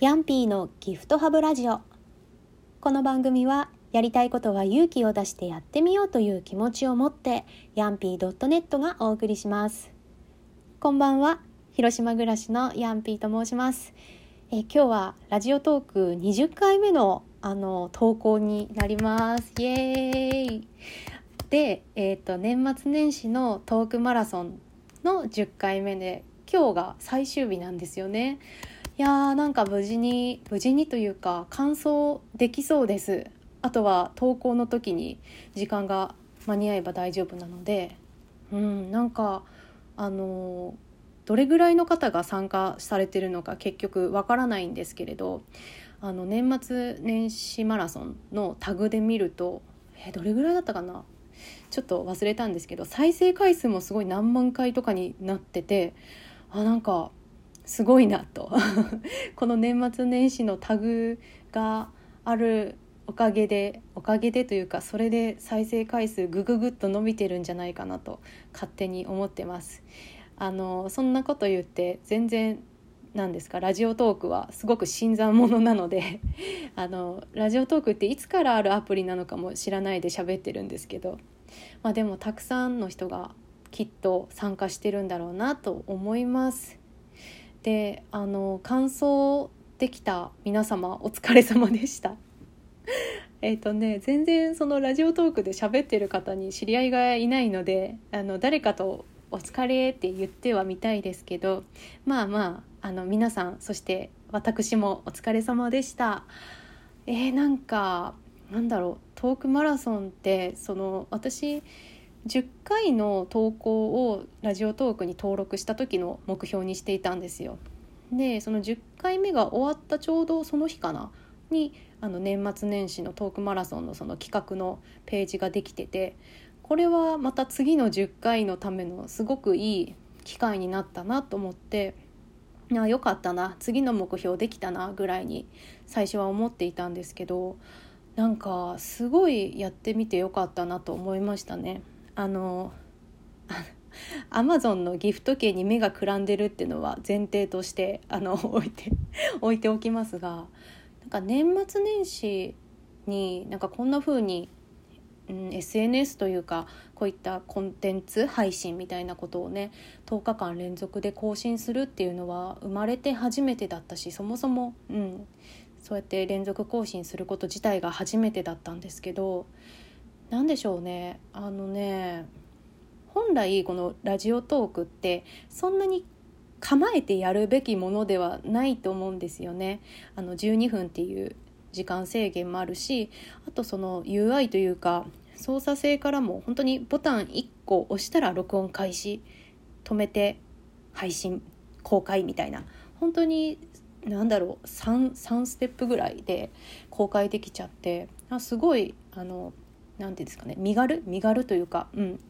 ヤンピーのギフトハブラジオ。この番組はやりたいことは勇気を出してやってみようという気持ちを持ってヤンピー .net がお送りします。こんばんは広島暮らしのヤンピーと申します。え今日はラジオトーク20回目のあの投稿になります。イエーイ。で、えーと、年末年始のトークマラソンの10回目で今日が最終日なんですよね。いやーなんか無事に無事にというか完走できそうです。あとは投稿の時に時間が間に合えば大丈夫なので。うんなんかあのどれぐらいの方が参加されてるのか結局わからないんですけれどあの年末年始マラソンのタグで見るとえどれぐらいだったかな？ちょっと忘れたんですけど再生回数もすごい何万回とかになっててあなんかすごいなと。この年末年始のタグがあるおかげでおかげでというかそれで再生回数グググッと伸びてるんじゃないかなと勝手に思ってます。あのそんなこと言って全然なんですかラジオトークはすごく新参者なので あのラジオトークっていつからあるアプリなのかも知らないで喋ってるんですけど、まあ、でもたくさんの人がきっと参加してるんだろうなと思います。であの感想できた皆様お疲れ様でした。えっとね全然そのラジオトークで喋ってる方に知り合いがいないのであの誰かと「お疲れ」って言ってはみたいですけどまあまああの皆さんそして私もお疲れ様でした。えー、なんかなんだろうトークマラソンってその私10回の投稿をラジオトークに登録した時の目標にしていたんですよ。でその10回目が終わったちょうどその日かな？にあの年末年始のトークマラソンのその企画のページができててこれはまた次の10回のためのすごくいい機会になったなと思ってあよかったな次の目標できたなぐらいに最初は思っていたんですけどなんかすごいやってみてよかったなと思いましたね。あのアマゾンのギフト券に目がくらんでるっていうのは前提としてあの 置いて置いておきますがなんか年末年始になんかこんな風に、うん、SNS というかこういったコンテンツ配信みたいなことをね10日間連続で更新するっていうのは生まれて初めてだったしそもそも、うん、そうやって連続更新すること自体が初めてだったんですけど何でしょうねあのね本来このラジオトークってそんなに構えてやるべきものではないと思うんですよね。あの12分っていう時間制限もあるしあとその UI というか操作性からも本当にボタン1個押したら録音開始止めて配信公開みたいな本当に何だろう 3, 3ステップぐらいで公開できちゃってあすごいあの何て言うんですかね身軽？身軽というか、うん、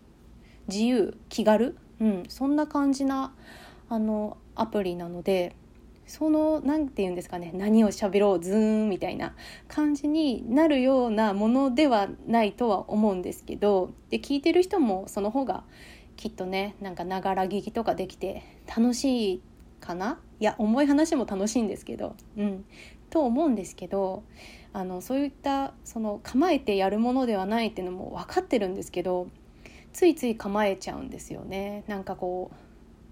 自由？気軽、うん、そんな感じなあのアプリなのでその何て言うんですかね何を喋ろう？ズーンみたいな感じになるようなものではないとは思うんですけどで聞いてる人もその方がきっとねなんかながら聞きとかできて楽しいかな？いや重い話も楽しいんですけど。うん。と思うんですけどあのそういったその構えてやるものではないっていうのも分かってるんですけどついつい構えちゃうんですよね。なんかこ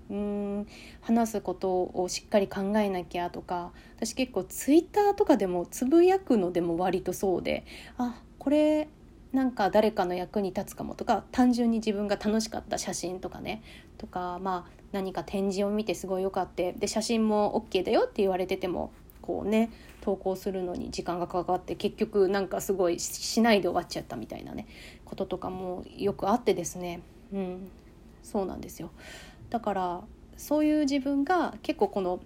ううん話すことをしっかり考えなきゃとか。私結構ツイッターとかでもつぶやくのでも割とそうであこれなんか誰かの役に立つかもとか単純に自分が楽しかった写真とかねとかまあ何か展示を見てすごい良かったで写真も OK だよって言われててもこうね投稿するのに時間がかかって結局なんかすごいしないで終わっちゃったみたいなねこととかもよくあってですね。うん。そうなんですよ。だからそういう自分が結構この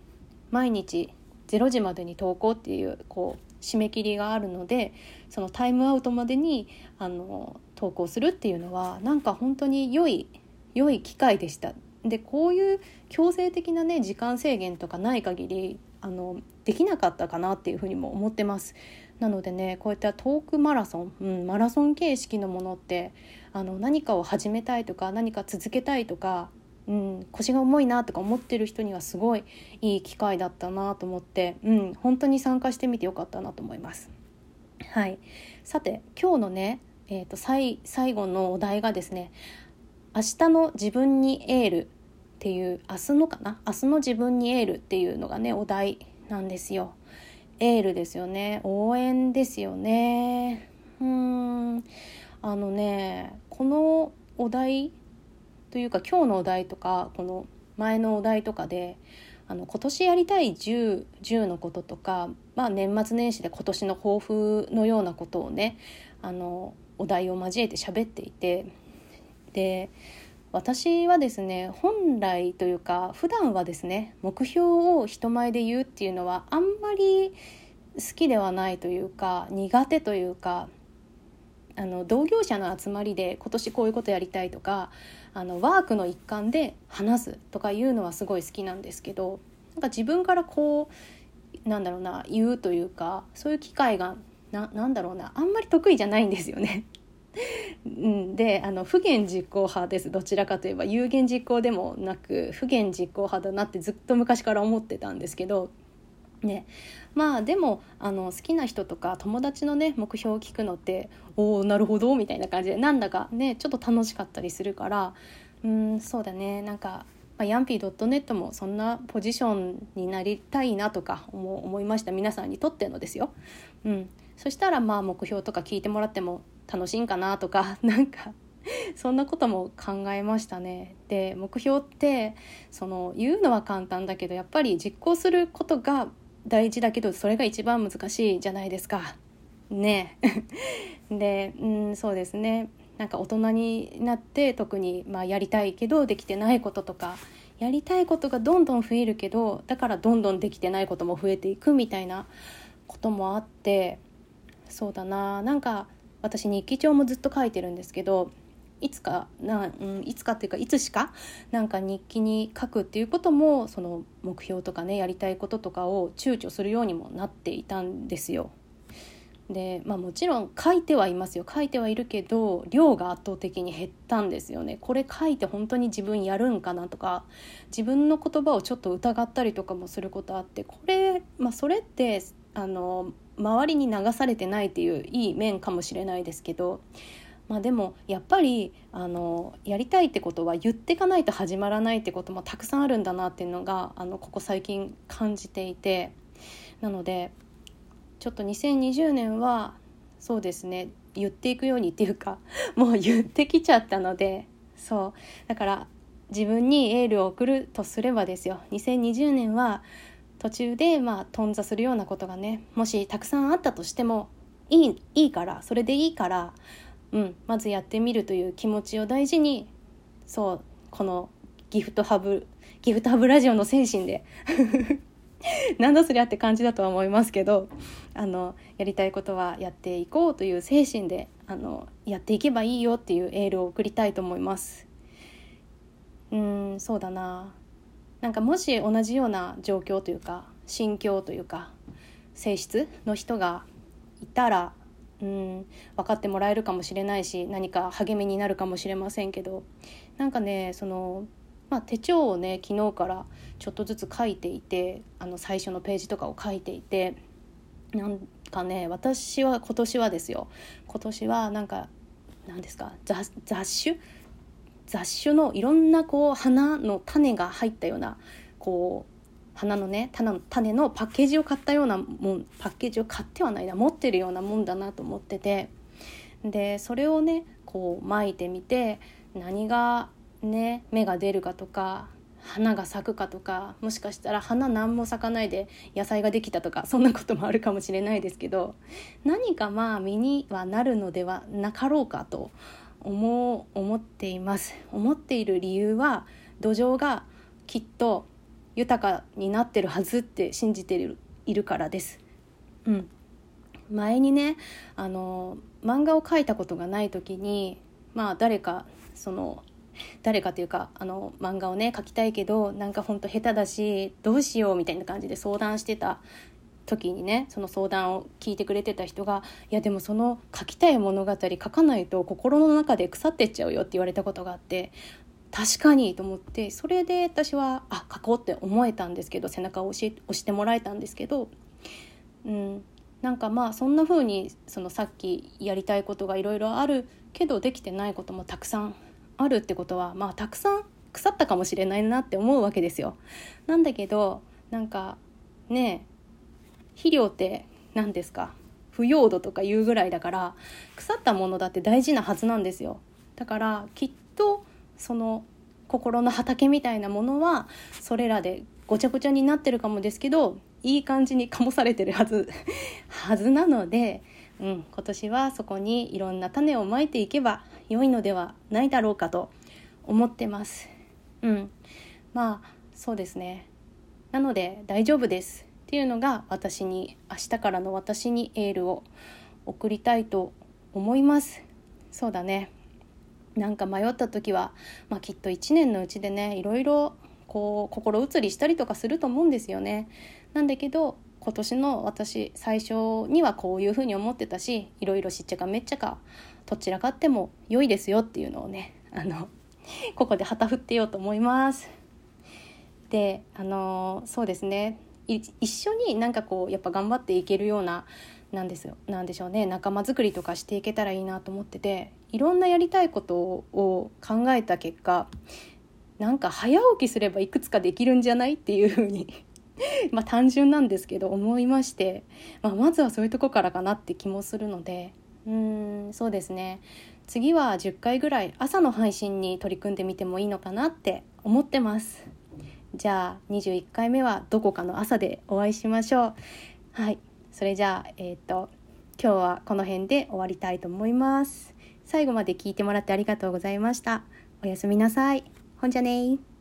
毎日0時までに投稿っていうこう締め切りがあるのでそのタイムアウトまでにあの投稿するっていうのはなんか本当に良い良い機会でした。でこういう強制的なね時間制限とかない限りあのできなかったかなっていうふうにも思ってます。なのでねこういったトークマラソン、うん、マラソン形式のものってあの何かを始めたいとか何か続けたいとかうん、腰が重いなとか思ってる人にはすごいいい機会だったなと思って、うん、本当に参加してみてよかったなと思います。はい、さて今日のね、えーと、最最後のお題がですね「明日の自分にエール」っていう明日のかな？明日の自分にエールっていうのがねお題なんですよ。エールですよね。応援ですよね。うん。あのねこのお題というか今日のお題とかこの前のお題とかであの今年やりたい 10, 10のこととか、まあ、年末年始で今年の抱負のようなことをねあのお題を交えて喋っていてで私はですね本来というか普段はですね目標を人前で言うっていうのはあんまり好きではないというか苦手というかあの同業者の集まりで今年こういうことやりたいとかあのワークの一環で話すとかいうのはすごい好きなんですけどなんか自分からこうなんだろうな言うというかそういう機会がななんだろうなあんまり得意じゃないんですよね。であの不言実行派ですどちらかといえば有言実行でもなく不言実行派だなってずっと昔から思ってたんですけどねまあでもあの好きな人とか友達のね目標を聞くのっておおなるほどみたいな感じでなんだかねちょっと楽しかったりするからうんそうだねなんか、まあ、ヤンピー .net もそんなポジションになりたいなとか思思いました皆さんにとってのですよ。うん、そしたらまあ目標とか聞いてもらっても楽しいんかなとか なんかそんなことも考えましたね。で目標ってその言うのは簡単だけどやっぱり実行することが大事だけどそれが一番難しいじゃないですか。ね。でうんそうですね。なんか大人になって特にまあやりたいけどできてないこととかやりたいことがどんどん増えるけどだからどんどんできてないことも増えていくみたいなこともあってそうだな。なんか私日記帳もずっと書いてるんですけどいつかな、うん、いつかっていうかいつしかなんか日記に書くっていうこともその目標とかねやりたいこととかを躊躇するようにもなっていたんですよ。でまあ、もちろん書いてはいますよ書いてはいるけど量が圧倒的に減ったんですよねこれ書いて本当に自分やるんかなとか自分の言葉をちょっと疑ったりとかもすることあってこれ、まあ、それってあの周りに流されてないっていういい面かもしれないですけどまあ、でもやっぱりあのやりたいってことは言っていかないと始まらないってこともたくさんあるんだなっていうのがあのここ最近感じていて。なのでちょっと2020年はそうですね言っていくようにっていうか もう言ってきちゃったのでそう。だから自分にエールを送るとすればですよ。2020年は途中でまあ頓挫するようなことがねもしたくさんあったとしてもいいいいからそれでいいからうん、まずやってみるという気持ちを大事にそうこのギフトハブギフトハブラジオの精神でなんだそりゃって感じだとは思いますけどあのやりたいことはやっていこうという精神であのやっていけばいいよっていうエールを送りたいと思います。うんそうだななんかもし同じような状況というか心境というか性質の人がいたらうん分かってもらえるかもしれないし何か励みになるかもしれませんけどなんかねその、まあ、手帳をね昨日からちょっとずつ書いていてあの最初のページとかを書いていてなんかね私は今年はですよ。今年はなんか何ですか雑種？雑種のいろんなこう花の種が入ったようなこう花のね種の種のパッケージを買ったようなもんパッケージを買ってはないな持ってるようなもんだなと思ってて。でそれをねこう巻いてみて何がね芽が出るかとか花が咲くかとかもしかしたら花何も咲かないで野菜ができたとかそんなこともあるかもしれないですけど何かまあ実にはなるのではなかろうかと思う思っています。思っている理由は土壌がきっと豊かになってるはずって信じているいるからです。うん、前にねあの漫画を描いたことがない時にまあ誰かその誰かというかあの漫画をね描きたいけどなんかほんと下手だしどうしようみたいな感じで相談してた時にねその相談を聞いてくれてた人が「いやでもその書きたい物語書かないと心の中で腐ってっちゃうよ」って言われたことがあって確かにと思ってそれで私はあ書こうって思えたんですけど背中を押し押してもらえたんですけど、うん、なんかまあそんな風にそのさっきやりたいことがいろいろあるけどできてないこともたくさんあるってことはまあたくさん腐ったかもしれないなって思うわけですよ。なんだけどなんかね肥料って何ですか？腐葉土とか言うぐらいだから腐ったものだって大事なはずなんですよ。だからきっとその心の畑みたいなものはそれらでごちゃごちゃになってるかもですけどいい感じに醸されてるはず はずなので、うん、今年はそこにいろんな種をまいていけば良いのではないだろうかと思ってます。うん、まあそうですね。なので大丈夫ですっていうのが私に明日からの私にエールを送りたいと思います。そうだね。なんか迷った時は、まあ、きっと1年のうちでねいろいろこう心移りしたりとかすると思うんですよね。なんだけど今年の私最初にはこういうふうに思ってたしいろいろしっちゃかめっちゃかどちらかっても良いですよっていうのをねあのここで旗振ってようと思います。であのそうですね一緒になんかこうやっぱ頑張っていけるようななんですよ。なんでしょうね。仲間づくりとかしていけたらいいなと思ってていろんなやりたいことを考えた結果なんか早起きすればいくつかできるんじゃないっていうふうに ま単純なんですけど思いまして、まあ、まずはそういうとこからかなって気もするのでうーんそうですね。次は10回ぐらい朝の配信に取り組んでみてもいいのかなって思ってます。じゃあ21回目はどこかの朝でお会いしましょう。はい。それじゃあえっ、ー、と今日はこの辺で終わりたいと思います。最後まで聞いてもらってありがとうございました。おやすみなさい。ほんじゃね